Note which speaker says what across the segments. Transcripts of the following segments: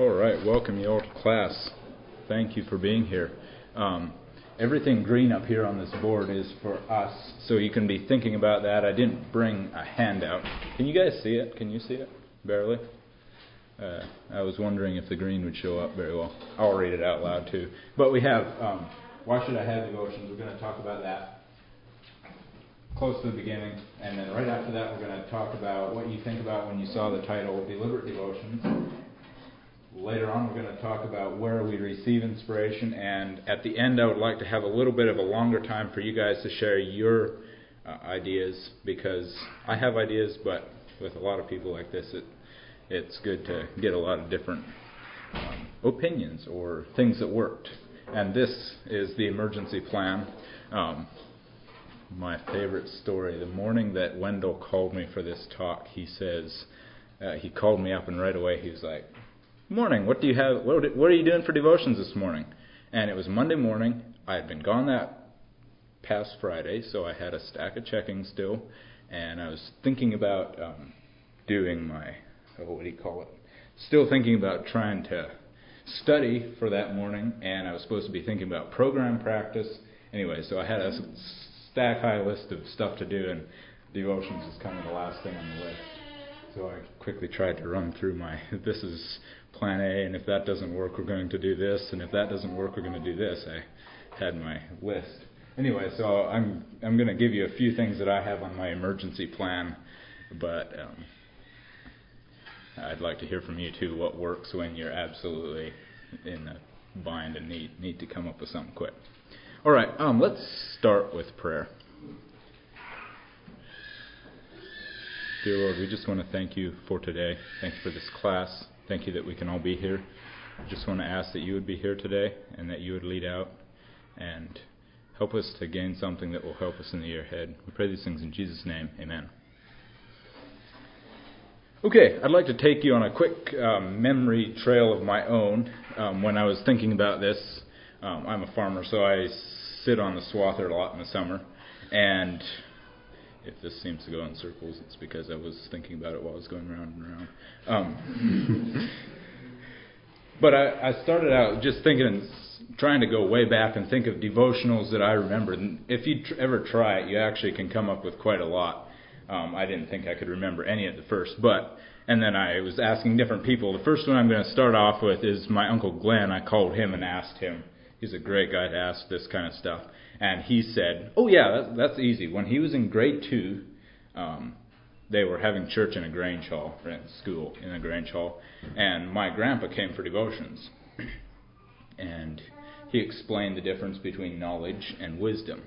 Speaker 1: All right, welcome you all to class. Thank you for being here. Um, everything green up here on this board is for us, so you can be thinking about that. I didn't bring a handout. Can you guys see it? Can you see it? Barely. Uh, I was wondering if the green would show up very well. I'll read it out loud too. But we have um, why should I have devotions? We're going to talk about that close to the beginning, and then right after that, we're going to talk about what you think about when you saw the title Deliberate Devotions. Later on, we're going to talk about where we receive inspiration, and at the end, I would like to have a little bit of a longer time for you guys to share your uh, ideas because I have ideas, but with a lot of people like this, it, it's good to get a lot of different um, opinions or things that worked. And this is the emergency plan. Um, my favorite story. The morning that Wendell called me for this talk, he says, uh, he called me up and right away he was like, "Morning, what do you have? What, what are you doing for devotions this morning?" And it was Monday morning. I had been gone that past Friday, so I had a stack of checking still, and I was thinking about um, doing my, oh, what do you call it? Still thinking about trying to study for that morning, and I was supposed to be thinking about program practice. Anyway, so I had a stack high list of stuff to do, and devotions is kind of the last thing on the list. So I quickly tried to run through my this is plan A, and if that doesn't work, we're going to do this, and if that doesn't work, we're going to do this. I had my list. Anyway, so I'm I'm going to give you a few things that I have on my emergency plan, but um, I'd like to hear from you too. What works when you're absolutely in a bind and need need to come up with something quick. All right, um, let's start with prayer. Dear Lord, we just want to thank you for today. Thank you for this class. Thank you that we can all be here. I just want to ask that you would be here today and that you would lead out and help us to gain something that will help us in the year ahead. We pray these things in Jesus' name. Amen. Okay, I'd like to take you on a quick um, memory trail of my own. Um, when I was thinking about this, um, I'm a farmer, so I sit on the swather a lot in the summer. And if this seems to go in circles, it's because I was thinking about it while I was going round and round. Um, but I, I started out just thinking, trying to go way back and think of devotionals that I remembered. And if you tr- ever try it, you actually can come up with quite a lot. Um, I didn't think I could remember any at the first, but and then I was asking different people. The first one I'm going to start off with is my uncle Glenn. I called him and asked him He's a great guy to ask this kind of stuff. And he said, "Oh yeah, that's, that's easy." When he was in grade two, um, they were having church in a Grange Hall, in school in a Grange Hall, and my grandpa came for devotions, and he explained the difference between knowledge and wisdom,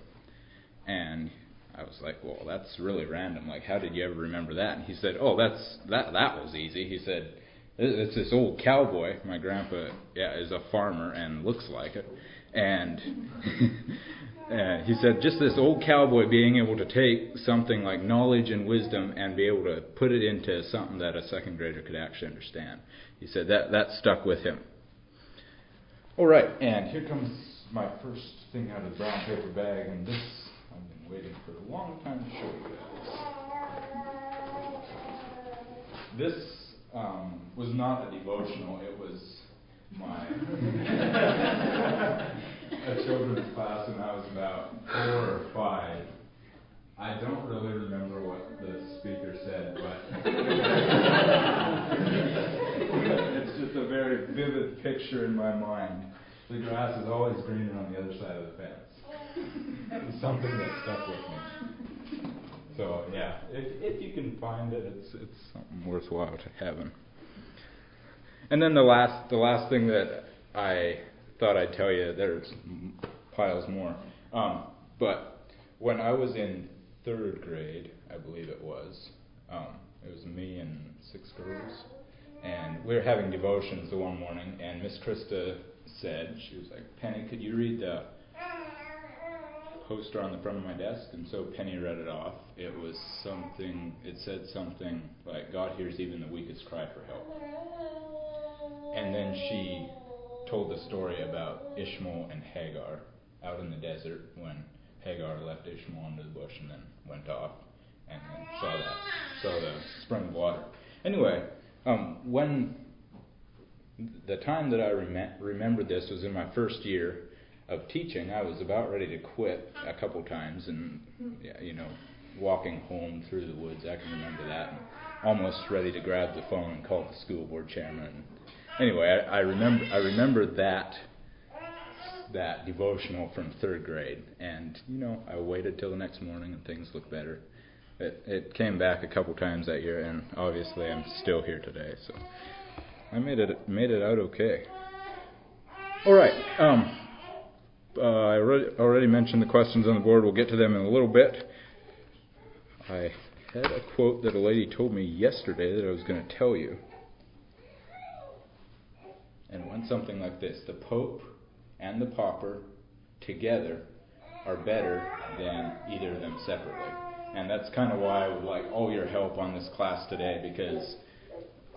Speaker 1: and I was like, "Well, that's really random. Like, how did you ever remember that?" And he said, "Oh, that's that that was easy." He said it's this old cowboy. My grandpa, yeah, is a farmer and looks like it. And uh, he said, just this old cowboy being able to take something like knowledge and wisdom and be able to put it into something that a second grader could actually understand. He said that that stuck with him. All right, and here comes my first thing out of the brown paper bag, and this I've been waiting for a long time to show you guys. This um, was not a devotional. It was my a children's class when I was about four or five. I don't really remember what the speaker said, but it's just a very vivid picture in my mind. The grass is always greener on the other side of the fence. It's something that stuck with me. So yeah, if if you can find it, it's it's something worthwhile to having. And then the last the last thing that I thought I'd tell you, there's piles more. Um, but when I was in third grade, I believe it was, um, it was me and six girls, and we were having devotions the one morning, and Miss Krista said, she was like, Penny, could you read the poster on the front of my desk, and so Penny read it off. It was something, it said something like, God hears even the weakest cry for help. And then she told the story about Ishmael and Hagar out in the desert when Hagar left Ishmael under the bush and then went off and then saw that, saw the spring of water. Anyway, um, when the time that I rem- remembered this was in my first year of teaching. I was about ready to quit a couple times, and you know, walking home through the woods. I can remember that. And almost ready to grab the phone and call the school board chairman. Anyway, I, I remember I remember that that devotional from third grade, and you know, I waited till the next morning and things looked better. It it came back a couple times that year, and obviously I'm still here today. So I made it made it out okay. All right. Um, Uh, I already, already mentioned the questions on the board. We'll get to them in a little bit. I had a quote that a lady told me yesterday that I was going to tell you. And it went something like this The Pope and the Pauper together are better than either of them separately. And that's kind of why I would like all your help on this class today because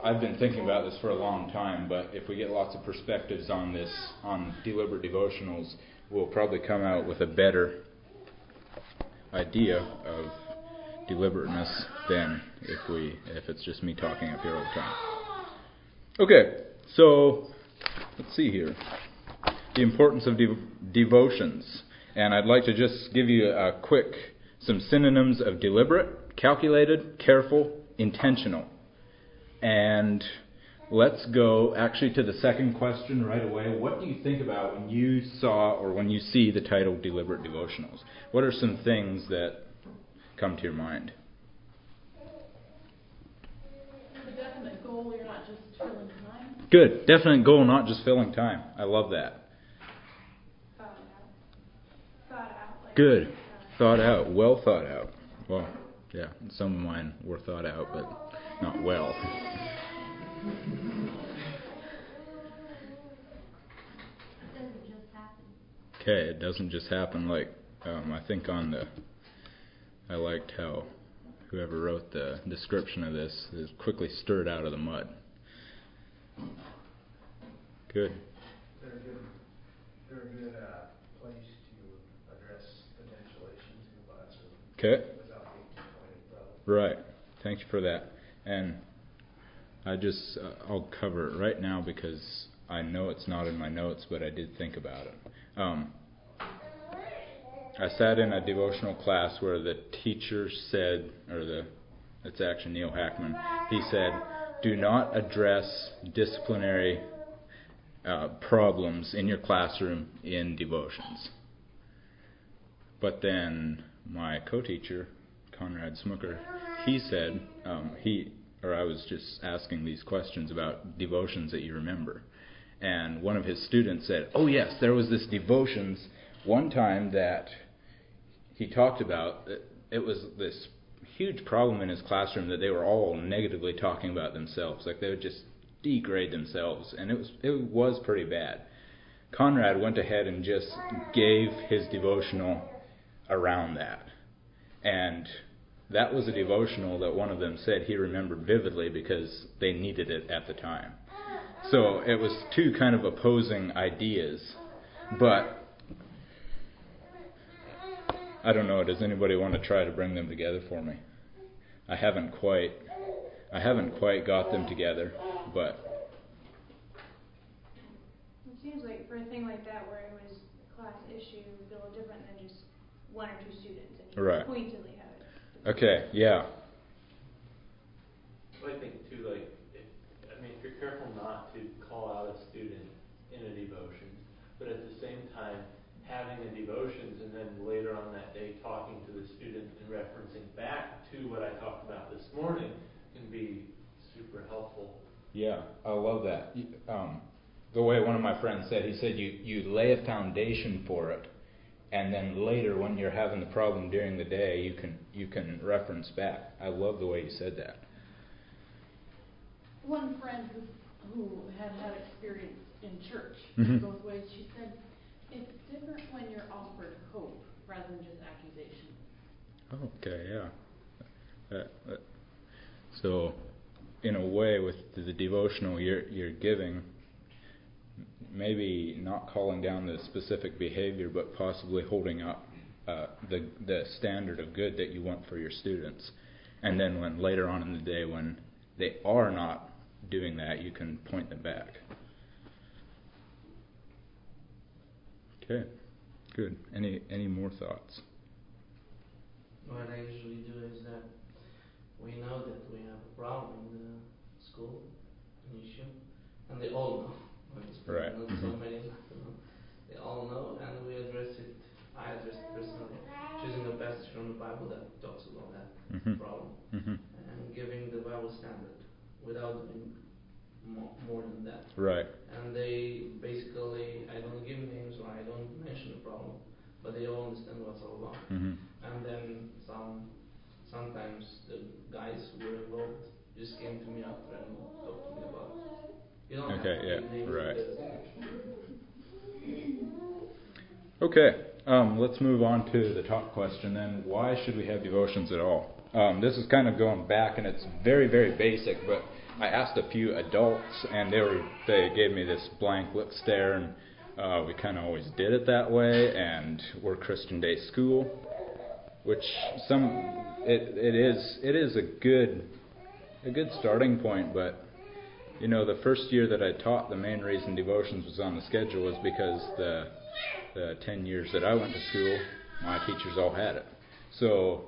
Speaker 1: I've been thinking about this for a long time, but if we get lots of perspectives on this, on deliberate devotionals, we'll probably come out with a better idea of deliberateness than if we if it's just me talking up here all the time. Okay, so let's see here. The importance of de- devotions. And I'd like to just give you a quick some synonyms of deliberate, calculated, careful, intentional. And let's go actually to the second question right away. What do you think about when you saw or when you see the title Deliberate Devotionals? What are some things that come to your mind?
Speaker 2: definite goal, you're not just filling time.
Speaker 1: Good. Definite goal, not just filling time. I love that.
Speaker 2: Thought out. Thought out. Like
Speaker 1: Good. Uh, thought out. Well thought out. Well, yeah, some of mine were thought out, but not well. Okay, it doesn't just happen like um, I think on the. I liked how whoever wrote the description of this is quickly stirred out of the mud. Good.
Speaker 3: They're a good, they're a good uh, place to address potential issues in the classroom
Speaker 1: Okay.
Speaker 3: without being too pointed problem.
Speaker 1: Right. Thank you for that. And I just uh, I'll cover it right now because I know it's not in my notes, but I did think about it. Um, I sat in a devotional class where the teacher said, or the it's actually Neil Hackman. He said, "Do not address disciplinary uh, problems in your classroom in devotions." But then my co-teacher, Conrad Smooker, he said um, he or I was just asking these questions about devotions that you remember, and one of his students said, "Oh yes, there was this devotions one time that he talked about. It was this huge problem in his classroom that they were all negatively talking about themselves, like they would just degrade themselves, and it was it was pretty bad." Conrad went ahead and just gave his devotional around that. And that was a devotional that one of them said he remembered vividly because they needed it at the time. So it was two kind of opposing ideas, but I don't know. Does anybody want to try to bring them together for me? I haven't quite, I haven't quite got them together, but
Speaker 2: It seems like for a thing like that where it was a class issue, it would be a little different than just one or two students and
Speaker 1: Right.
Speaker 2: pointedly.
Speaker 1: Okay, yeah,
Speaker 4: I think too, like, if, I mean, if you're careful not to call out a student in a devotion, but at the same time, having a devotions and then later on that day talking to the student and referencing back to what I talked about this morning can be super helpful.
Speaker 1: Yeah, I love that. Um, the way one of my friends said, he said you, you lay a foundation for it, and then later when you're having the problem during the day, you can you can reference back. I love the way you said that.
Speaker 5: One friend who, who had had experience in church
Speaker 1: Mhm.
Speaker 5: both ways, she said, it's different when you're offered hope rather than just accusation.
Speaker 1: Okay, yeah. That, that, so, in a way, with the devotional you're you're giving, maybe not calling down the specific behavior, but possibly holding up uh, the the standard of good that you want for your students. And then when later on in the day when they are not doing that, you can point them back. Okay, good. Any any more thoughts?
Speaker 6: What I usually do is that we know that we have a problem in the school, an issue, and they all know.
Speaker 1: Right.
Speaker 6: Not so
Speaker 1: Mhm.
Speaker 6: many, you know. They all know, and we address it. I address it personally, choosing a passage from the Bible that talks about that
Speaker 1: Mhm.
Speaker 6: problem,
Speaker 1: Mhm.
Speaker 6: and giving the Bible standard without doing more, more than that.
Speaker 1: Right.
Speaker 6: And they basically, I don't give names or I don't mention the problem, but they all understand what's all about.
Speaker 1: Mhm.
Speaker 6: And then some, sometimes the guys who were involved just came to me after and talked to me about. You don't
Speaker 1: Okay, yeah, right. Okay, um, let's move on to the top question then. Why should we have devotions at all? Um, this is kind of going back, and it's very, very basic. But I asked a few adults, and they were they gave me this blank look stare, and uh, we kind of always did it that way. And we're Christian day school, which some it it is it is a good a good starting point, but you know, the first year that I taught, the main reason devotions was on the schedule was because the the ten years that I went to school, my teachers all had it. So,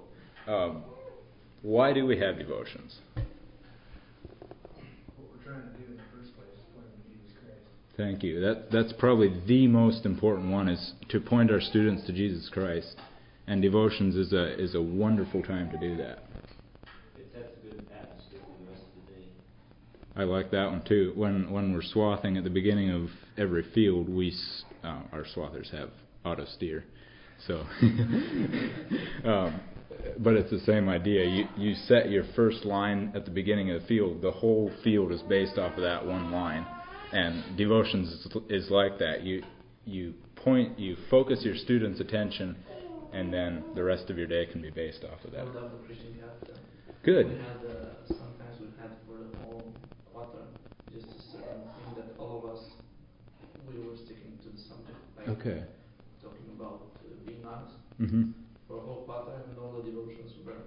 Speaker 1: um, why do we have devotions?
Speaker 3: What we're trying to do in the first place is point to Jesus Christ.
Speaker 1: Thank you. That that's probably the most important one is to point our students to Jesus Christ, and devotions is a is a wonderful time to do that.
Speaker 4: It sets a good atmosphere for the rest of the day.
Speaker 1: I like that one too. When when we're swathing at the beginning of every field, we uh, our swathers have auto steer, so. um, but it's the same idea. You you set your first line at the beginning of the field. The whole field is based off of that one line, and devotions is, is like that. You you point you focus your students' attention, and then the rest of your day can be based off of that.
Speaker 6: love the Christian character.
Speaker 1: Good.
Speaker 6: We had, uh, sometimes we had for the whole quarter, just a certain thing that all of us, we were sticking to the subject, like
Speaker 1: Okay.
Speaker 6: talking about uh, being honest.
Speaker 1: Mhm.
Speaker 6: For a whole quarter, and all the devotions were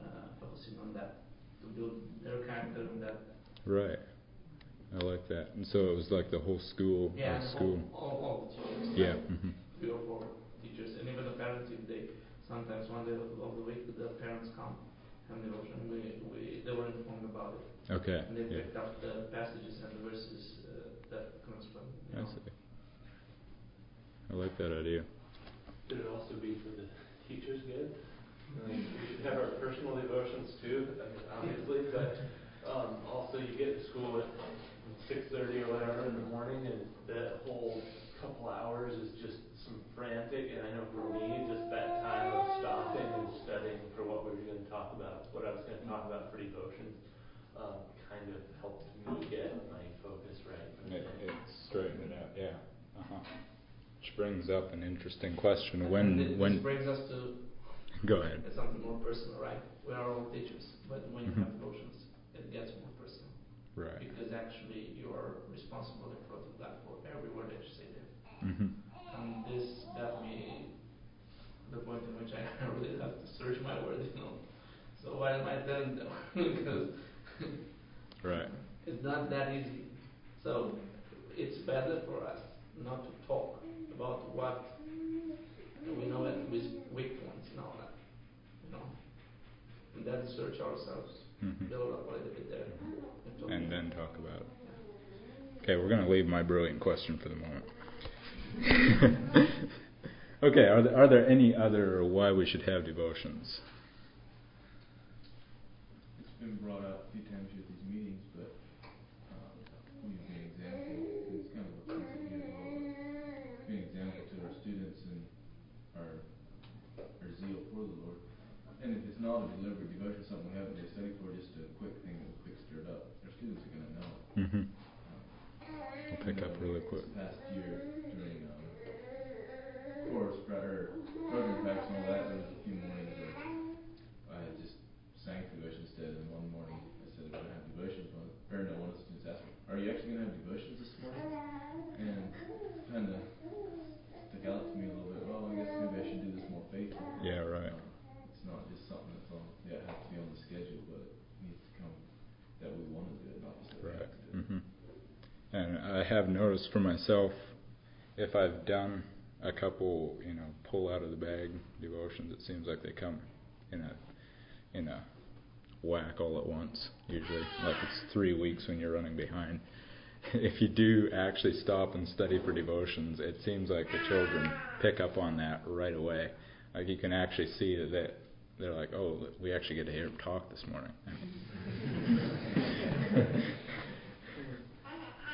Speaker 6: uh, focusing on that, to build their character and that.
Speaker 1: Right. I like that. And so it was like the whole school.
Speaker 6: Yeah,
Speaker 1: school.
Speaker 6: all, all, all the teachers.
Speaker 1: Yeah.
Speaker 6: like
Speaker 1: hmm
Speaker 6: Three or four teachers, and even the parents, if they, sometimes one day of the week, the parents come, have devotion, we, we, they were informed about it.
Speaker 1: Okay.
Speaker 6: And they
Speaker 1: Yeah.
Speaker 6: picked up the passages and the verses that comes from. You
Speaker 1: I see. I like that idea.
Speaker 4: Should it also be for the teachers good? Like, we should have our personal devotions too, obviously, but um, also you get to school at six thirty or whatever in the morning, and that whole couple hours is just some frantic. And I know for me, just that time of stopping and studying for what we were going to talk about, what I was going to talk about for devotions, um, kind of helped me get my focus right.
Speaker 1: It, it straightened it out. Yeah. Uh-huh. Which brings up an interesting question. When
Speaker 6: thi-
Speaker 1: when
Speaker 6: This brings us to
Speaker 1: go ahead.
Speaker 6: something more personal, right? We are all teachers, but when you have devotions, it gets more personal.
Speaker 1: Right.
Speaker 6: Because actually you are responsible in front of God for every word that you say there.
Speaker 1: hmm
Speaker 6: And this got me the point in which I really have to search my words, you know. So why am I telling them? because
Speaker 1: Right.
Speaker 6: it's not that easy. So it's better for us not to talk about what we know at with weak points in our life, you know. And then search ourselves,
Speaker 1: Mhm.
Speaker 6: build up a little bit there, and talk
Speaker 1: And then talk about it. Okay, we're going to leave my brilliant question for the moment. okay, are there, are there any other why we should have devotions?
Speaker 7: It's been brought up a few times here at these meetings, but um, we need to be an example. It's kind of what comes in here as well. But be an example to our students and our our zeal for the Lord. And if it's not a deliberate devotion, something we haven't really studied for, just a quick thing that will quick stir it up, our students are going to know.
Speaker 1: Mm-hmm.
Speaker 7: Um,
Speaker 1: I'll pick up really quick.
Speaker 7: This past year during um, chorus pra- or program practice and all that, there was a few mornings where I had just sang devotion instead. And one morning I said, "We're gonna have devotions." One, or no, one of the students asked me, "Are you actually gonna have devotions this morning?" And kind of stuck out to me a little bit. Well, I guess maybe I should do this more faithfully.
Speaker 1: Yeah, right.
Speaker 7: Um, it's not just something that's on. Yeah, it has to be on the schedule, but it needs to come that we want to do it, not just that we
Speaker 1: Right.
Speaker 7: Have
Speaker 1: noticed for myself, if I've done a couple, you know, pull out of the bag devotions, it seems like they come in a in a whack all at once. Usually, like it's three weeks when you're running behind. if you do actually stop and study for devotions, it seems like the children pick up on that right away. Like you can actually see that they, they're like, "Oh, we actually get to hear him talk this morning."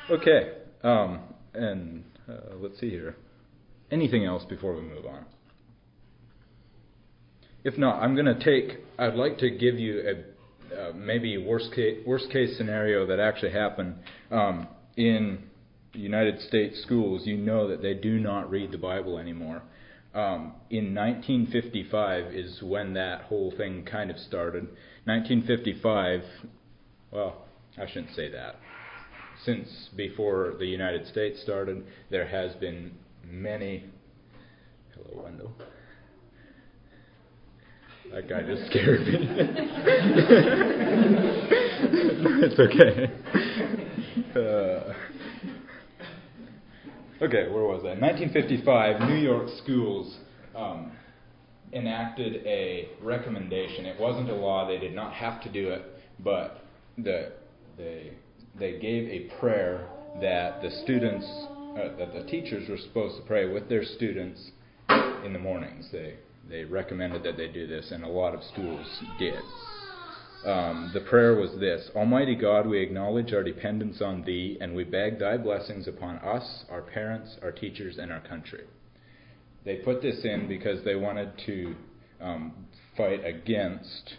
Speaker 1: okay, and uh, let's see here. Anything else before we move on? If not, I'm going to take. I'd like to give you a uh, maybe worst case worst case scenario that actually happened um, in United States schools. You know that they do not read the Bible anymore. Um, in 1955 is when that whole thing kind of started. 1955. Well, I shouldn't say that. Since before the United States started, there has been many. Hello, Wendell. That guy just scared me. it's okay. Uh, okay, where was I? 1955, New York schools um, enacted a recommendation. It wasn't a law; they did not have to do it, but the, they they gave a prayer that the students, uh, that the teachers were supposed to pray with their students in the mornings. They they recommended that they do this, and a lot of schools did. Um, the prayer was this Almighty God, we acknowledge our dependence on Thee, and we beg Thy blessings upon us, our parents, our teachers, and our country. They put this in because they wanted to um, fight against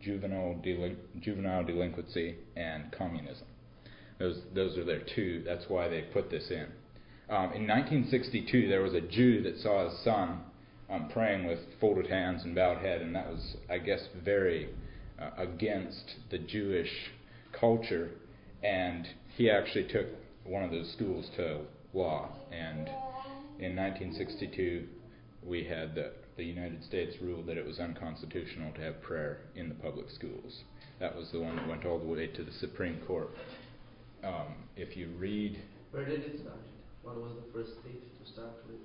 Speaker 1: juvenile, juvenile delinquency and communism. Those, those are their two. That's why they put this in. Um, in 1962, there was a Jew that saw his son um, praying with folded hands and bowed head, and that was, I guess, very uh, against the Jewish culture. And he actually took one of those schools to law. And in 1962, we had the, the United States ruled that it was unconstitutional to have prayer in the public schools. That was the one that went all the way to the Supreme Court. Um, if you read.
Speaker 6: Where did it start? What was the first state to start with?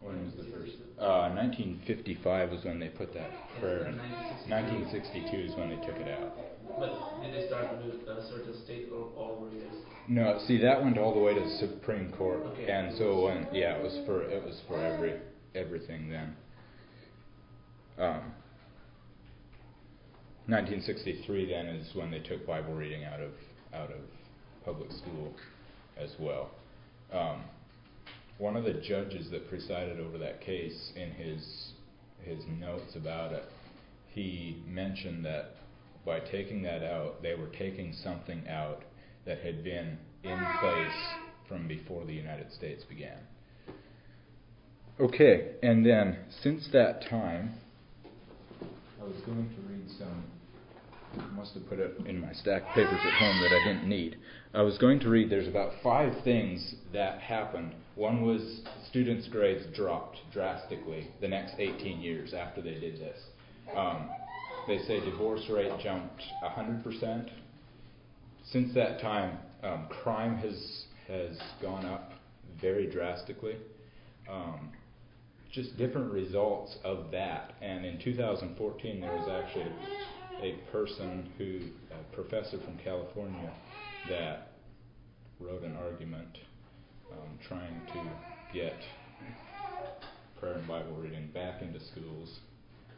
Speaker 1: When was the first? Uh, 1955 was when they put that prayer in. 1962 is when they took it out.
Speaker 6: But did they start with a certain state or all this?
Speaker 1: No, see that went all the way to the Supreme Court,
Speaker 6: Okay.
Speaker 1: and so when yeah, it was for it was for every everything then. Um, 1963 then is when they took Bible reading out of out of public school as well. Um, one of the judges that presided over that case in his his notes about it, he mentioned that by taking that out, they were taking something out that had been in place from before the United States began. Okay, and then since that time, I was going to read some. Must have put it in my stack of papers at home that I didn't need. I was going to read. There's about five things that happened one was students' grades dropped drastically the next 18 years after they did this. Um, they say divorce rate jumped 100%. Since that time, um, crime has has gone up very drastically. Um, just different results of that. And in 2014, there was actually a person who, a professor from California, that wrote an argument um, trying to get prayer and Bible reading back into schools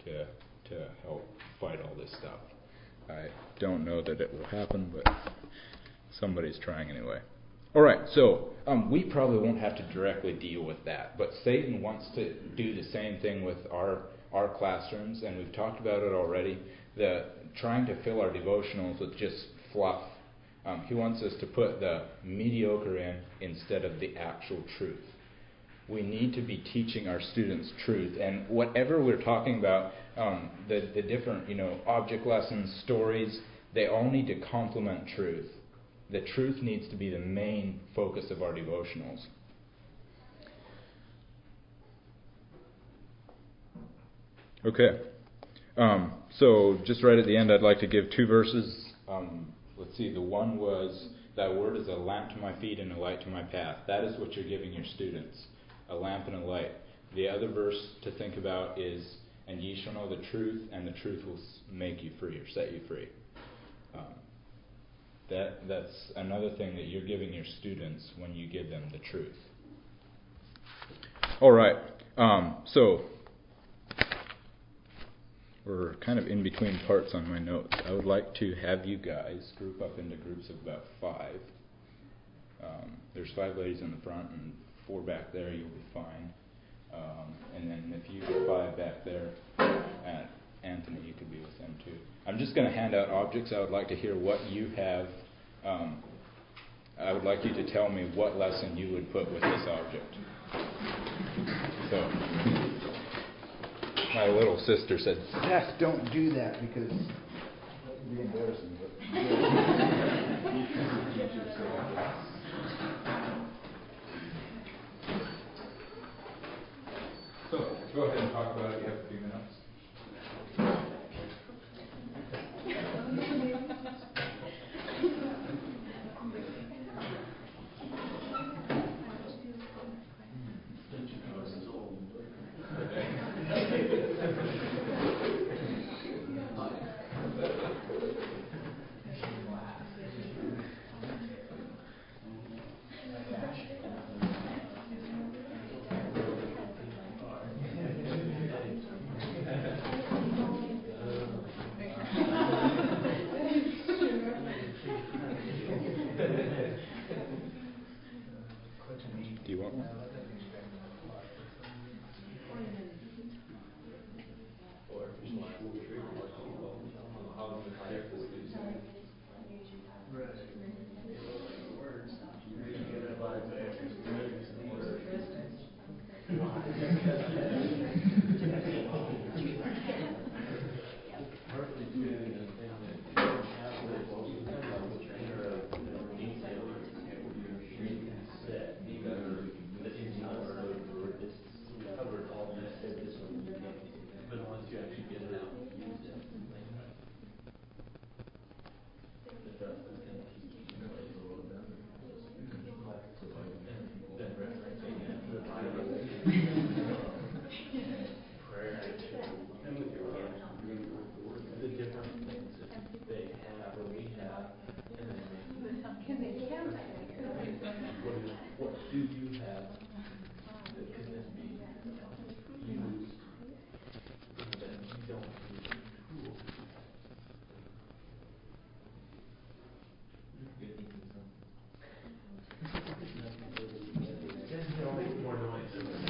Speaker 1: to to help fight all this stuff. I don't know that it will happen, but somebody's trying anyway. All right, so um, we probably won't have to directly deal with that, but Satan wants to do the same thing with our our classrooms, and we've talked about it already. The trying to fill our devotionals with just fluff um, he wants us to put the mediocre in instead of the actual truth. We need to be teaching our students truth, and whatever we're talking about, um, the the different you know object lessons, stories, they all need to complement truth. The truth needs to be the main focus of our devotionals. Okay. Um, so, just right at the end, I'd like to give two verses. Um, let's see, the one was That word is a lamp to my feet and a light to my path. That is what you're giving your students a lamp and a light. The other verse to think about is, and ye shall know the truth, and the truth will make you free or set you free. Um, that that's another thing that you're giving your students when you give them the truth. All right. Um, so we're kind of in between parts on my notes. I would like to have you guys group up into groups of about five. Um, there's five ladies in the front and four back there. You'll be fine. Um, and then if you get five back there, at Anthony, you could be with them too. I'm just going to hand out objects. I would like to hear what you have. Um, I would like you to tell me what lesson you would put with this object. So, my little sister said, Seth, don't do that because it'd be embarrassing. so, go ahead and talk about it. You have a few minutes.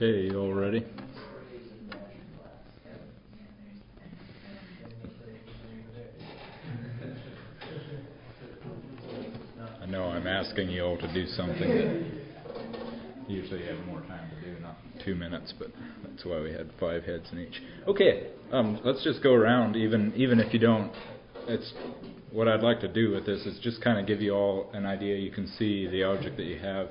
Speaker 1: Okay, you all ready? I know I'm asking you all to do something that usually you have more time to do, not two minutes, but that's why we had five heads in each. Okay, um, let's just go around, even even if you don't. It's what I'd like to do with this is just kind of give you all an idea. You can see the object that you have,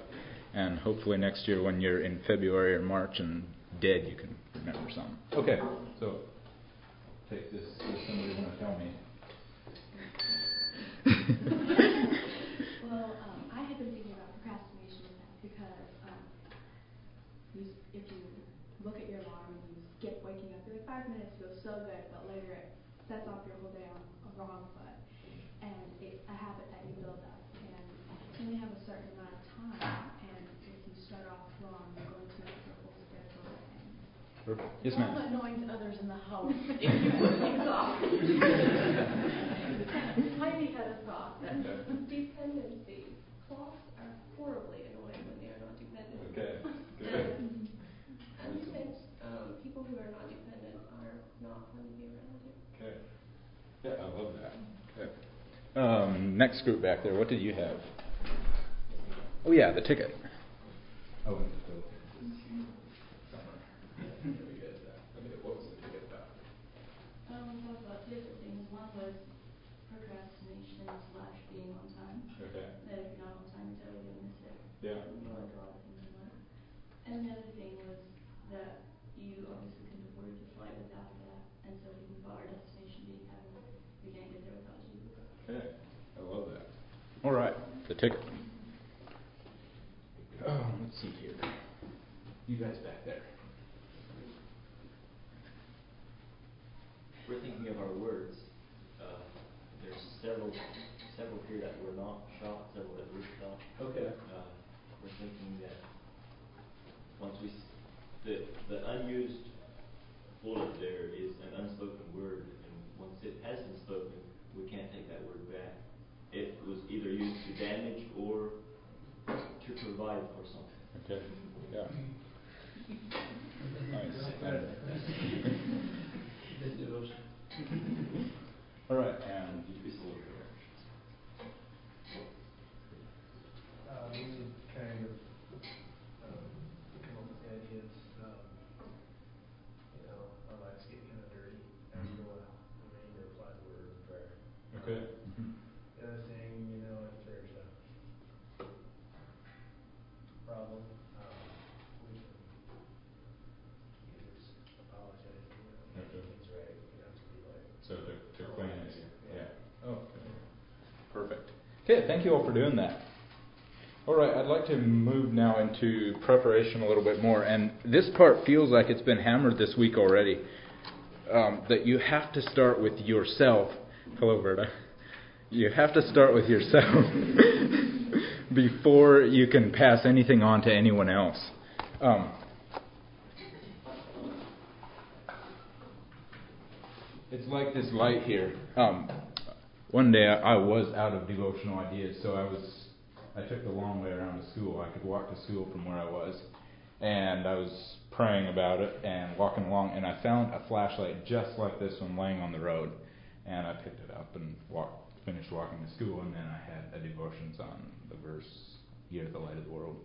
Speaker 1: and hopefully next year when you're in February or March and dead, you can remember something. Okay, so take this. Does somebody want to tell me?
Speaker 8: Well, um, I had been thinking about procrastination because, um, you, if you look at your alarm and you skip waking up, you're like five minutes feels so good, but later it sets off your whole day on a wrong foot. And it's a habit that you build up, and you only have a certain amount of time, and if you start off wrong, you're going to mess your whole schedule and
Speaker 1: Perfect. Yes,
Speaker 5: It's also
Speaker 1: ma'am.
Speaker 5: annoying to others in the house if you put things off.
Speaker 8: Heidi had a thought that
Speaker 9: Dependency. Clocks are horribly annoying when they are not dependent.
Speaker 1: Okay, good.
Speaker 9: And since, um, people who are not dependent are not fun to be around.
Speaker 1: Okay. Yeah, I love that. Okay. Um, next group back there, what did you have? Oh yeah, the ticket. Oh, and the summer. There we go. Okay, what was the ticket about?
Speaker 8: Um, we talked about two different things. One was procrastination slash being on time.
Speaker 1: Okay.
Speaker 8: That if you're not on time, you're totally gonna miss it.
Speaker 1: Yeah.
Speaker 8: And go into all the things in life. And the other thing was that you obviously couldn't afford to fly without that. And so thinking about our destination being heaven, we can't get there without Jesus.
Speaker 1: Okay, I love that. All right, the ticket. Oh, let's see here. You guys back there.
Speaker 10: We're thinking of our words. Uh, there's several, several here that were not shot, several that were shot.
Speaker 1: Okay.
Speaker 10: Uh, we're thinking that once we, s- the, the unused bullet there is an unspoken word, and once it has been spoken, we can't take that word back. It was either used to damage or to provide for something.
Speaker 1: Okay, yeah. Nice.
Speaker 6: This devotion.
Speaker 1: All right, and
Speaker 10: Need to be slow here.
Speaker 3: Uh, we would kind of, um, come up with ideas, um, you know, our lives get kind of dirty, and we don't wanna, we may need to apply the word of prayer.
Speaker 1: okay. Mhm.
Speaker 3: The other thing, you know, if there's a problem, um, we can, you can just apologize, you know, make
Speaker 1: Okay.
Speaker 3: things right, you don't have to be like.
Speaker 1: So to, to clean it,
Speaker 3: Yeah.
Speaker 1: yeah. Oh, okay. Perfect. Okay, thank you all for doing that. All right, I'd like to move now into preparation a little bit more, and this part feels like it's been hammered this week already. Um, that you have to start with yourself. Hello, Verda. You have to start with yourself before you can pass anything on to anyone else. Um, it's like this light here. Um, one day I, was out of devotional ideas, so I was I took the long way around to school. I could walk to school from where I was, and I was praying about it and walking along, and I found a flashlight just like this one laying on the road, and I picked it up and walked, finished walking to school, and then I had a devotions on the verse, "Ye are the light of the world,"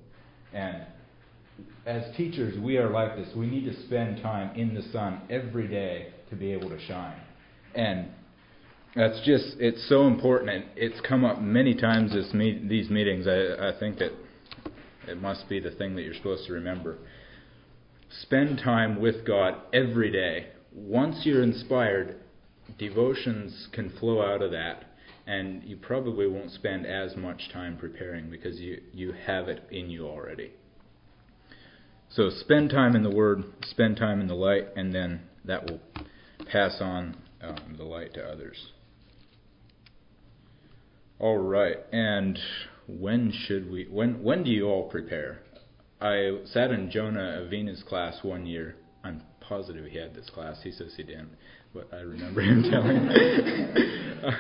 Speaker 1: and as teachers, we are like this. We need to spend time in the sun every day to be able to shine. And that's just, it's so important. And it's come up many times this meet, these meetings. I, I think that it must be the thing that you're supposed to remember. Spend time with God every day. Once you're inspired, devotions can flow out of that. And you probably won't spend as much time preparing because you, you have it in you already. So spend time in the Word, spend time in the light, and then that will pass on um, the light to others. All right, and when should we? When when do you all prepare? I sat in Jonah Avina's class one year. I'm positive he had this class. He says he didn't, but I remember him telling me.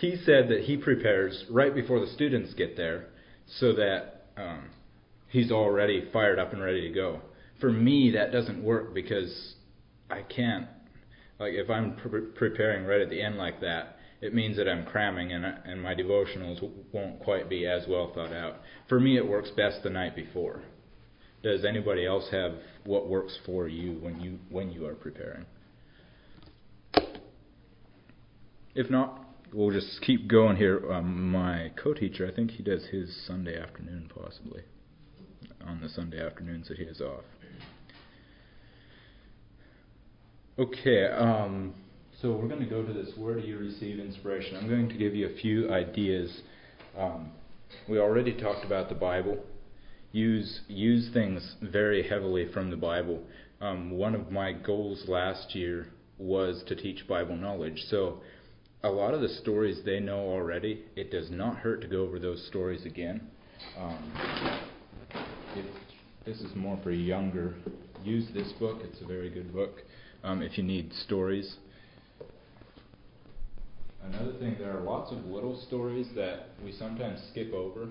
Speaker 1: he said that he prepares right before the students get there, so that um, he's already fired up and ready to go. For me, that doesn't work because I can't. Like if I'm pre- preparing right at the end like that, it means that I'm cramming and and my devotionals won't quite be as well thought out. For me, it works best the night before. Does anybody else have what works for you when you when you are preparing? If not, we'll just keep going here. Um, my co-teacher, I think he does his Sunday afternoon possibly on the Sunday afternoons that he is off. Okay, um, so we're going to go to this. Where do you receive inspiration? I'm going to give you a few ideas. Um, we already talked about the Bible. Use use things very heavily from the Bible. Um, one of my goals last year was to teach Bible knowledge. So a lot of the stories they know already. It does not hurt to go over those stories again. Um, if this is more for younger, use this book. It's a very good book um, if you need stories. Another thing, there are lots of little stories that we sometimes skip over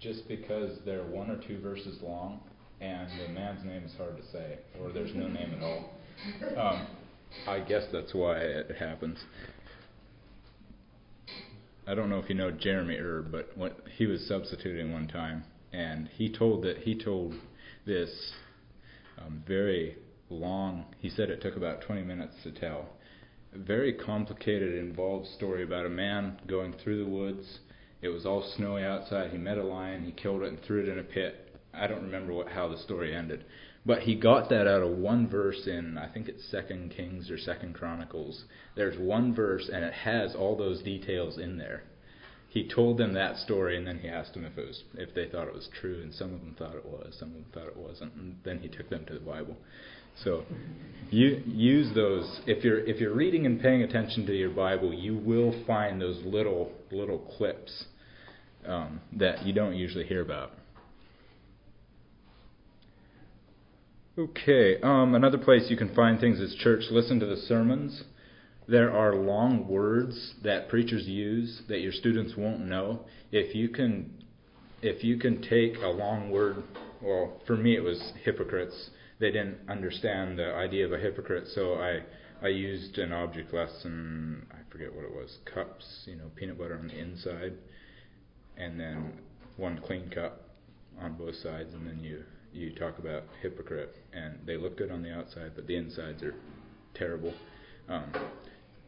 Speaker 1: just because they're one or two verses long and the man's name is hard to say or there's no name at all. Um, I guess that's why it happens. I don't know if you know Jeremy Erb, but he was substituting one time, and he told that he told this um, very long. He said it took about 20 minutes to tell. Very complicated, involved story about a man going through the woods. It was all snowy outside. He met a lion. He killed it and threw it in a pit. I don't remember what how the story ended, but he got that out of one verse in I think it's Second Kings or Second Chronicles. There's one verse and it has all those details in there. He told them that story and then he asked them if it was if they thought it was true and some of them thought it was, some of them thought it wasn't, and then he took them to the Bible. So you use those if you're if you're reading and paying attention to your Bible, you will find those little little clips um, that you don't usually hear about. Okay, um, another place you can find things is church. Listen to the sermons. There are long words that preachers use that your students won't know. If you can, if you can take a long word, well, for me it was hypocrites. They didn't understand the idea of a hypocrite, so I I used an object lesson. I forget what it was. Cups, you know, peanut butter on the inside, and then one clean cup on both sides, and then you you talk about hypocrite, and they look good on the outside, but the insides are terrible. Um,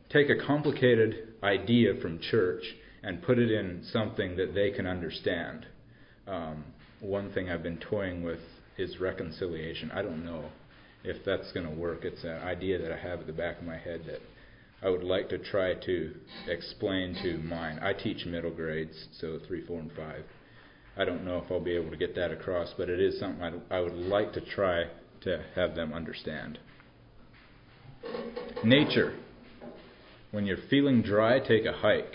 Speaker 1: take a complicated idea from church and put it in something that they can understand. Um, one thing I've been toying with is reconciliation. I don't know if that's going to work. It's an idea that I have at the back of my head that I would like to try to explain to mine. I teach middle grades, so three, four, and five. I don't know if I'll be able to get that across, but it is something I'd, I would like to try to have them understand. Nature. When you're feeling dry, take a hike.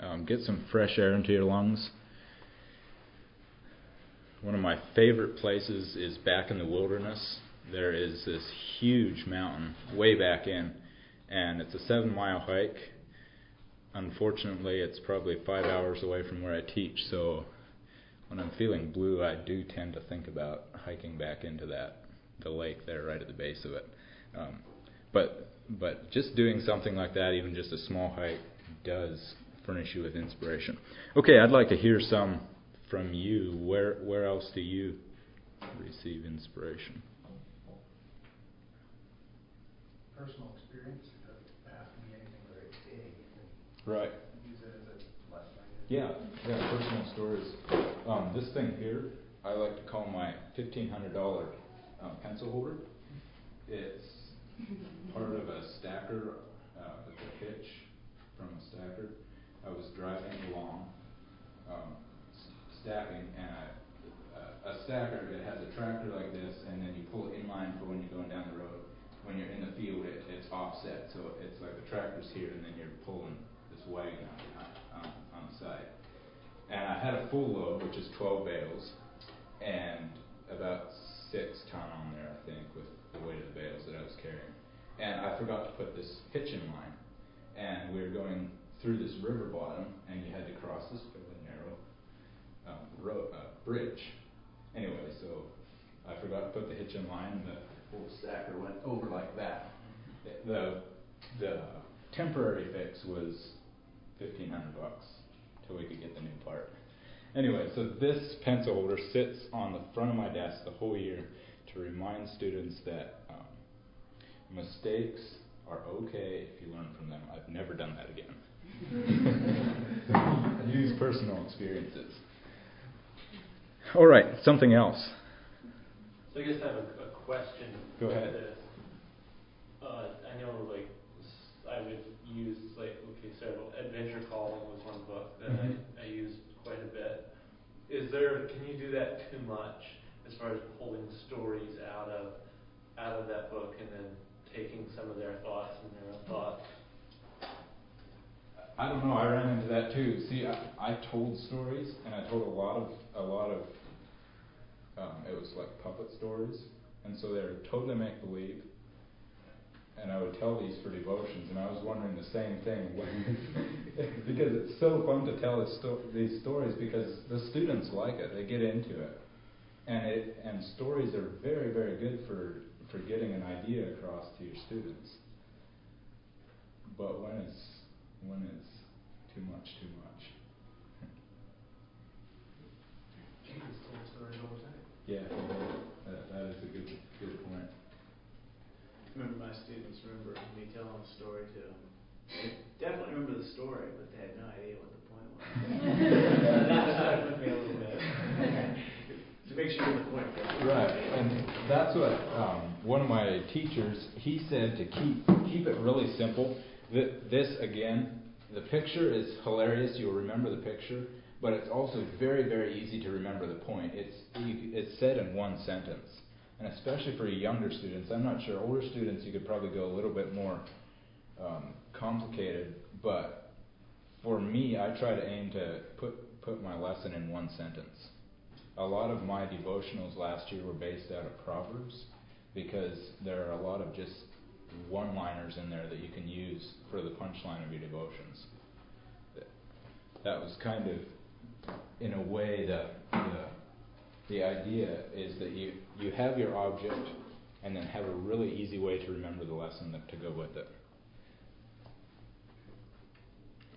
Speaker 1: Um, get some fresh air into your lungs. One of my favorite places is back in the wilderness. There is this huge mountain way back in, and it's a seven mile hike. Unfortunately, it's probably five hours away from where I teach, so when I'm feeling blue, I do tend to think about hiking back into that the lake there right at the base of it. Um, but but just doing something like that, even just a small hike, does furnish you with inspiration. Okay, I'd like to hear some from you. Where where else do you receive inspiration?
Speaker 3: Personal experience, it doesn't have to be anything very big.
Speaker 1: Right.
Speaker 3: Use it as a lesson.
Speaker 1: Yeah, yeah, personal stories. Um, this thing here, I like to call my fifteen hundred dollar um, pencil holder. It's part of a stacker uh, with a hitch from a stacker. I was driving along, um, stacking, and uh, a stacker it has a tractor like this, and then you pull it in line for when you're going down the road. When you're in the field, it, it's offset, so it's like the tractor's here, and then you're pulling this wagon on, on, on the side. And I had a full load, which is 12 bales, and about six ton on there, I think, with the weight of the bales that I was carrying. And I forgot to put this hitch in line. And we were going through this river bottom, and you had to cross this narrow um, uh, bridge. Anyway, so I forgot to put the hitch in line, and the whole stacker went over like that. The the temporary fix was fifteen hundred bucks till we could get the new part. Anyway, so this pencil holder sits on the front of my desk the whole year to remind students that um, mistakes are okay if you learn from them. I've never done that again. Use personal experiences. All right, something else.
Speaker 4: So I guess I have a, a question.
Speaker 1: Go ahead.
Speaker 4: This. Uh, I know, like, I would use, like, okay, several. Adventure Calling was one book that
Speaker 1: Mhm.
Speaker 4: I, I used quite a bit. Is there, can you do that too much as far as pulling stories out of, out of that book and then taking some of their thoughts and their own thoughts?
Speaker 1: I don't know. I ran into that too. See, I, I told stories, and I told a lot of a lot of. Um, it was like puppet stories, and so they're totally make believe. and I would tell these for devotions, and I was wondering the same thing because it's so fun to tell sto- these stories because the students like it, they get into it, and it and stories are very very good for for getting an idea across to your students. But when it's when it's too much, too much.
Speaker 3: Jesus told stories all the time.
Speaker 1: Yeah, that, that is a good good point.
Speaker 11: remember my students remember me telling a story to them. They definitely remember the story, but they had no idea what the point was. that stuck with me a little bit. to make sure the point was.
Speaker 1: Right, and that's what um, one of my teachers he said to keep keep it really simple. Th- This again, the picture is hilarious. You'll remember the picture, but it's also very very easy to remember the point. It's it's said in one sentence, and especially for younger students. I'm not sure older students you could probably go a little bit more um, complicated, but for me, I try to aim to put put my lesson in one sentence. A lot of my devotionals last year were based out of Proverbs because there are a lot of just one liners in there that you can use for the punchline of your devotions. That was kind of, in a way, the, the, the idea is that you, you have your object and then have a really easy way to remember the lesson that, to go with it.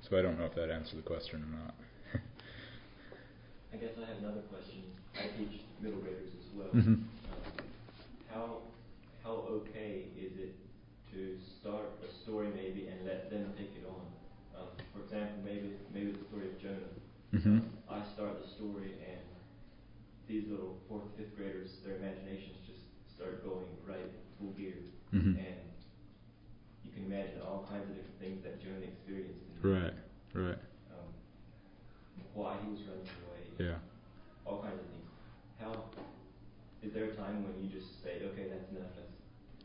Speaker 1: So I don't know if that answered the question or not.
Speaker 10: I guess I have another question. I teach middle graders as well.
Speaker 1: Mhm.
Speaker 10: Um, how how okay is it to start a story maybe and let them take it on? Um, for example, maybe maybe the story of Jonah.
Speaker 1: Mhm.
Speaker 10: Um, I start the story and these little fourth fifth graders, their imaginations just start going right full gear,
Speaker 1: Mhm.
Speaker 10: and you can imagine all kinds of different things that Jonah experienced.
Speaker 1: Right, right.
Speaker 10: Um, why he was running away
Speaker 1: Yeah.
Speaker 10: all kinds of things. How is there a time when you just say, okay, that's enough, let's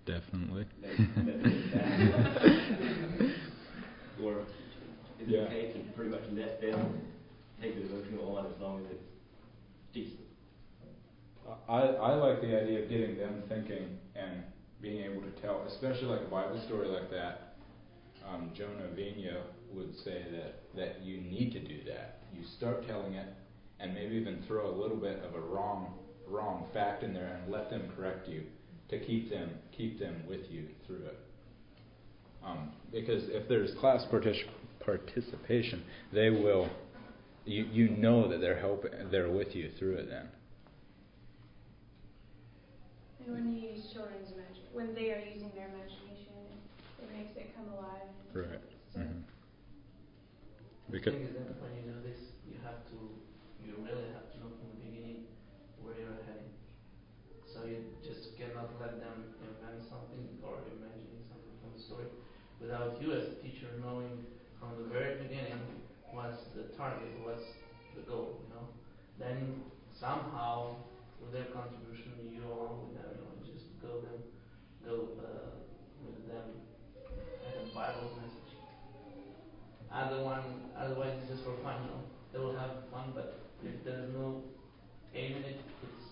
Speaker 1: Definitely.
Speaker 10: or is it
Speaker 1: Yeah.
Speaker 10: okay to pretty much let them take the devotional on as long as it's decent?
Speaker 1: I, I like the idea of getting them thinking and being able to tell, especially like a Bible story like that. Um, Jonah would say that, that you need to do that. You start telling it, and maybe even throw a little bit of a wrong wrong fact in there, and let them correct you to keep them keep them with you through it. Um, because if there's class partic- participation, they will. You you know that they're helping, they're with you through it then.
Speaker 2: And when you use children's imagine, when they are using their imagination, it makes it come alive.
Speaker 1: Right.
Speaker 2: So,
Speaker 1: Mhm.
Speaker 6: The
Speaker 1: Because
Speaker 6: thing is that when you do this, you have to, you really have to know from the beginning where you're heading. So you just cannot let them invent something or imagine something from the story without you as a teacher knowing from the very beginning what's the target, what's the goal, you know. Then somehow with their contribution, you along with them, you know, just go them, go uh, with them at a Bible message. Other one, otherwise it's just for fun, you know. They will have fun, but if there's no aim in it, it's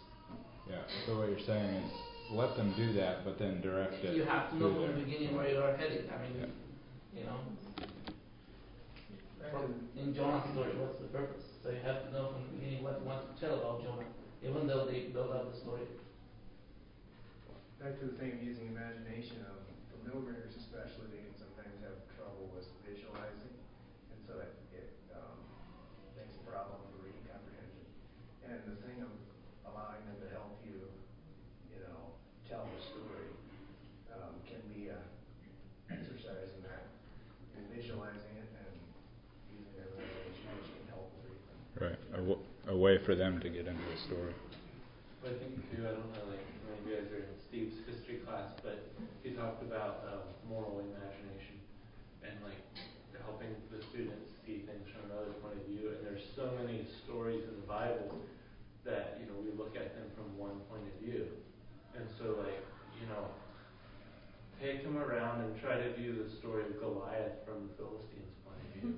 Speaker 1: yeah. So what you're saying is let them do that, but then direct it.
Speaker 6: you have to know from the beginning where you are headed. I mean,
Speaker 1: Yeah.
Speaker 6: you know, from, in Jonah's story, what's the purpose? So you have to know from the beginning what you want to tell about Jonah, even though they build up the story.
Speaker 3: back to the thing of using imagination, um, for middle graders especially, they can sometimes have trouble with visualizing, and so it, it, um, makes a problem for reading comprehension. And the thing of allowing them to help you, you know, tell the story, um, can be a exercise in that, in visualizing it and using their imagination, which can help with reading.
Speaker 1: Right. A, w- way for them to get into the story.
Speaker 4: But I think too, I don't know, like, many of you guys are in Steve's history class, but he talked about um, moral imagination and like helping the students see things from another point of view. And there's so many stories in the Bible that you know we look at them from one point of view, and so like you know take them around and try to view the story of Goliath from the Philistines' point of view,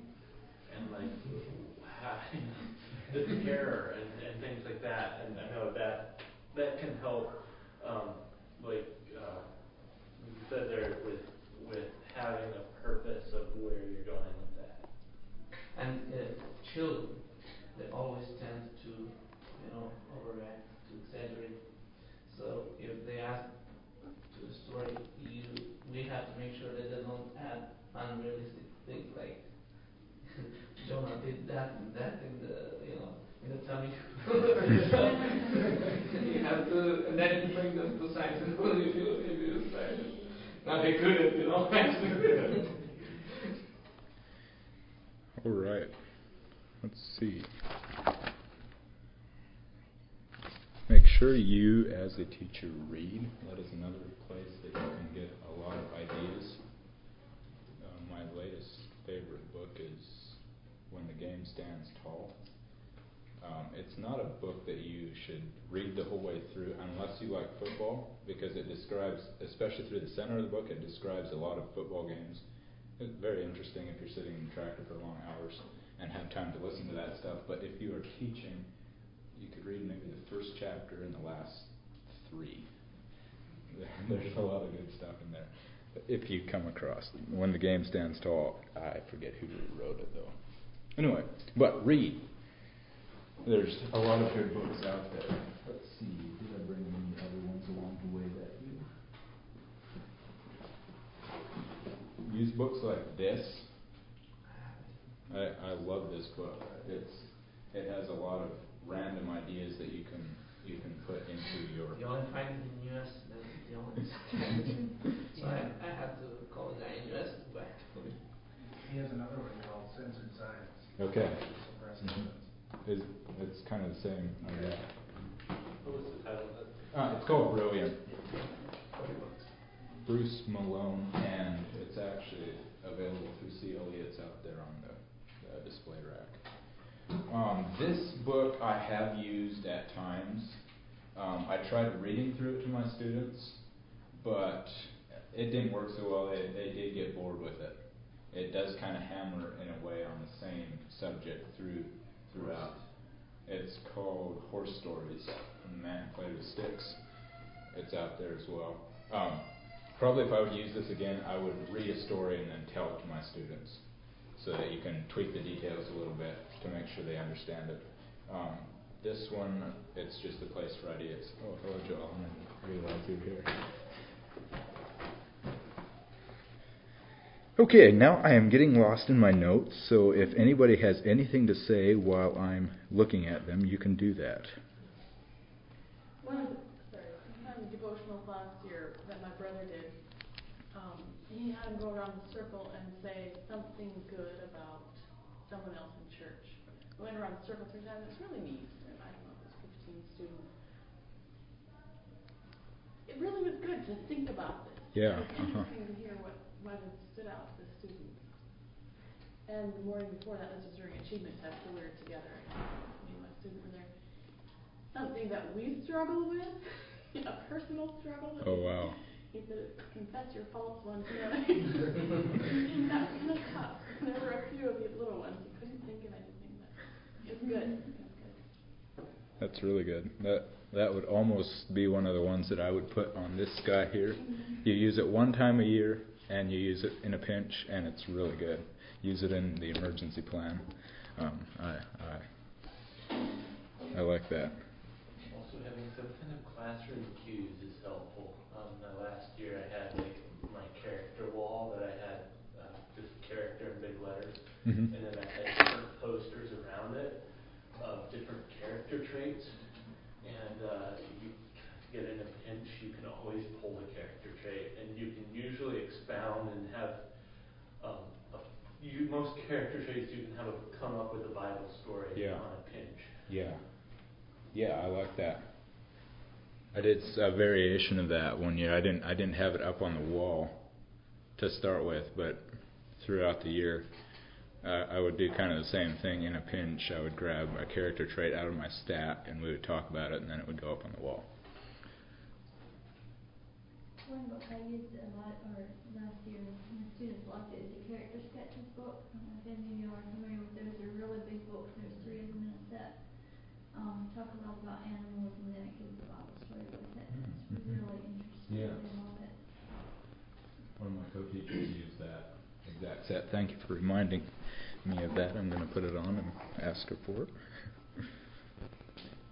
Speaker 4: and like how, the care and, and things like that. And I know that that can help, um, like uh, you said there, with with having a purpose of where you're going with that.
Speaker 6: And uh, children, they always tend to, you know, overact, to exaggerate. So if they ask to a story, you we have to make sure that they don't add unrealistic things like did that and that in the, you know, in the tummy. you have to, and then you bring them to science and if you, if you science. Now they couldn't, you know, actually.
Speaker 1: All right. Let's see. Make sure you, as a teacher, read. That is another place that you can get a lot of ideas. Uh, my latest favorite book is When the Game Stands Tall. Um, it's not a book that you should read the whole way through unless you like football, because it describes, especially through the center of the book, it describes a lot of football games. It's very interesting if you're sitting in the tractor for long hours and have time to listen to that stuff. But if you are teaching, you could read maybe the first chapter and the last three. There's a lot of good stuff in there. If you come across when the game stands tall, I forget who wrote it though. Anyway, but read. There's a lot of good books out there. Let's see, did I bring any other ones along the way that you use books like this? I, I love this book. It's it has a lot of random ideas that you can you can put into your.
Speaker 6: You only find it in US. That's the only. so I, I had to call it the US back.
Speaker 3: He has another one called Censored Science.
Speaker 1: Okay. Is it's kind of the same.
Speaker 4: What was the title of?
Speaker 1: Uh, it's called Brilliant. Bruce Malone, and it's actually available through CLE. It's out there on the, the display rack. Um, this book I have used at times. Um, I tried reading through it to my students, but it didn't work so well. They, they did get bored with it. It does kind of hammer in a way on the same subject through throughout. It's called Horse Stories. The Man Played with Sticks. It's out there as well. Um, probably if I would use this again, I would read a story and then tell it to my students so that you can tweak the details a little bit to make sure they understand it. Um, this one, it's just a place for ideas. Oh, hello, Joel. I didn't realize you here. Okay, now I am getting lost in my notes, so if anybody has anything to say while I'm looking at them, you can do that.
Speaker 5: One of the, sorry, one devotional last year that my brother did, um, he had him go around the circle and say something good about someone else in church. We went around the circle three times. It's really neat. And I don't know, it was 15 students. It really was good to think about this.
Speaker 1: Yeah,
Speaker 5: It was
Speaker 1: uh-huh.
Speaker 5: to hear what, had stood out to the students. And the morning before that, this was during achievement test, so we were together. Me and my student were there something that we struggle with, a personal struggle.
Speaker 1: Oh, wow.
Speaker 5: He said, confess your faults one time. that was kind of tough. There were a few of these little ones. He couldn't think of anything, but it was good. It was good.
Speaker 1: That's really good. That that would almost be one of the ones that I would put on this guy here. Mm-hmm. You use it one time a year, and you use it in a pinch, and it's really good. Use it in the emergency plan. Um, I I I like that.
Speaker 4: Also having some kind of classroom cues is helpful. Um, last year I had like my character wall that I had uh, just character in big letters,
Speaker 1: Mhm.
Speaker 4: and then I had different posters around it of different character traits. And uh, you get in a pinch, you can always pull the character trait, and you can usually expound and have um, a, you, most character traits you can have a, come up with a Bible story
Speaker 1: Yeah.
Speaker 4: on a pinch.
Speaker 1: Yeah. Yeah, I like that. I did a variation of that one year. I didn't I didn't have it up on the wall to start with, but throughout the year, uh, I would do kind of the same thing in a pinch. I would grab a character trait out of my stack, and we would talk about it, and then it would go up on the wall.
Speaker 12: One book I used a lot, or last year, my students loved it, is the Character Sketches book. I don't know if any of you are familiar with those, they're really big books, there's three of them in a set. Um, talk a lot about animals, and then it gives the Bible story with it. It's
Speaker 1: Mhm.
Speaker 12: really interesting,
Speaker 1: Yeah.
Speaker 12: they love it.
Speaker 1: One of my co-teachers used that exact set. Thank you for reminding me of that. I'm going to put it on and ask her for it.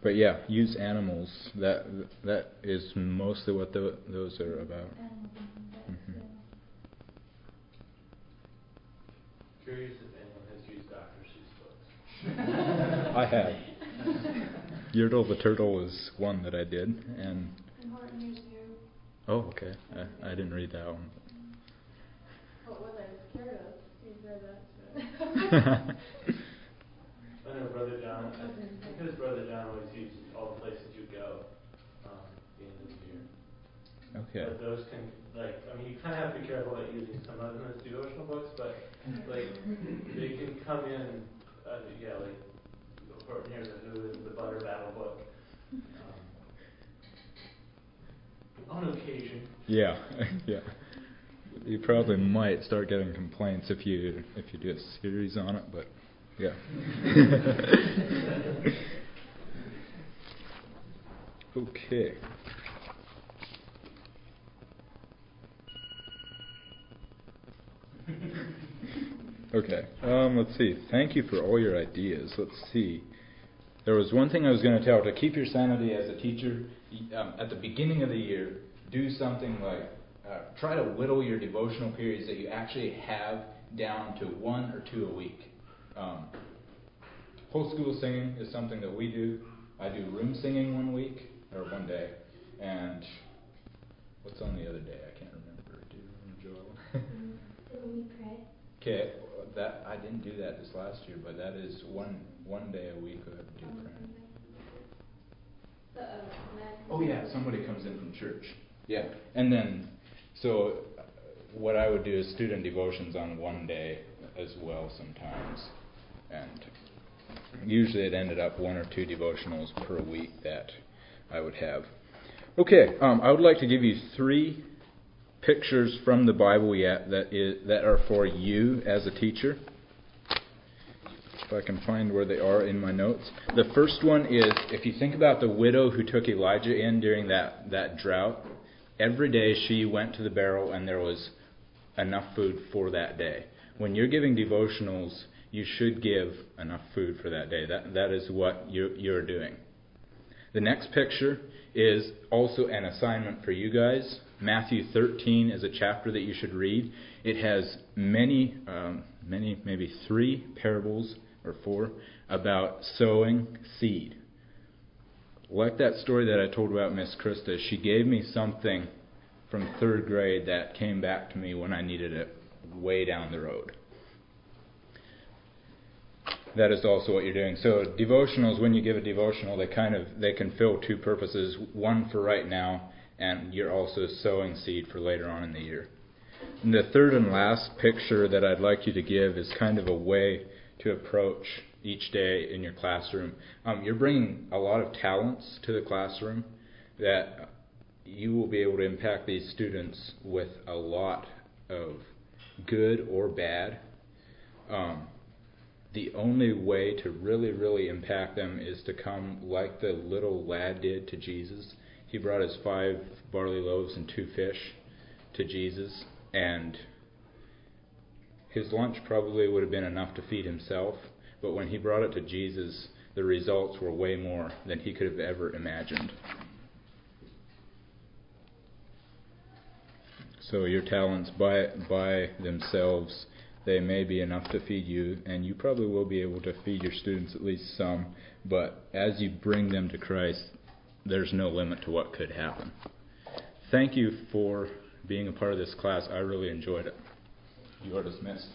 Speaker 1: But yeah, use animals. That that is mostly what tho- those are about.
Speaker 12: Animals and pets,
Speaker 1: Mhm.
Speaker 4: Curious if anyone has used Dr. Seuss books.
Speaker 1: I have. Yertle the Turtle was one that I did, and.
Speaker 2: And Horton Hears You.
Speaker 1: Oh, okay. I, I didn't read that one.
Speaker 5: What was I scared of? You read that.
Speaker 4: I know Brother John, His Brother John always used all the places you go, um, at the end of the year.
Speaker 1: Okay.
Speaker 4: But those can, like, I mean, you kind of have to be careful about using some of them as devotional books, but, like, they can come in, uh, yeah, like, Hears Who is the Butter Battle book. Um, on occasion.
Speaker 1: Yeah, yeah. You probably might start getting complaints if you if you do a series on it, but yeah. okay. Okay. Um, let's see. Thank you for all your ideas. Let's see. There was one thing I was going to tell to keep your sanity as a teacher. Um, at the beginning of the year, do something like uh, try to whittle your devotional periods that you actually have down to one or two a week. Um, whole school singing is something that we do. I do room singing one week or one day, and what's on the other day? I can't remember. Do you remember, Joel? Okay, that I didn't do that this last year, but that is one one day a week I do prayer. Oh yeah, somebody comes in from church. Yeah, and then so uh, what I would do is student devotions on one day as well sometimes, and usually it ended up one or two devotionals per week that I would have. Okay, um, I would like to give you three pictures from the Bible yet that is that are for you as a teacher. If I can find where they are in my notes. The first one is if you think about the widow who took Elijah in during that, that drought, every day she went to the barrel and there was enough food for that day. When you're giving devotionals, you should give enough food for that day. That, that is what you, you're doing. The next picture is also an assignment for you guys. Matthew 13 is a chapter that you should read. It has many, um, many, maybe three parables or four about sowing seed. Like that story that I told about Miss Krista, she gave me something from third grade that came back to me when I needed it way down the road. That is also what you're doing. So devotionals, when you give a devotional, they kind of they can fill two purposes. One for right now, and you're also sowing seed for later on in the year. And the third and last picture that I'd like you to give is kind of a way to approach each day in your classroom. Um, you're bringing a lot of talents to the classroom that you will be able to impact these students with a lot of good or bad. Um, the only way to really, really impact them is to come like the little lad did to Jesus. He brought his five barley loaves and two fish to Jesus, and his lunch probably would have been enough to feed himself, but when he brought it to Jesus, the results were way more than he could have ever imagined. So your talents by by themselves, they may be enough to feed you, and you probably will be able to feed your students at least some. But as you bring them to Christ, there's no limit to what could happen. Thank you for being a part of this class. I really enjoyed it. You are dismissed.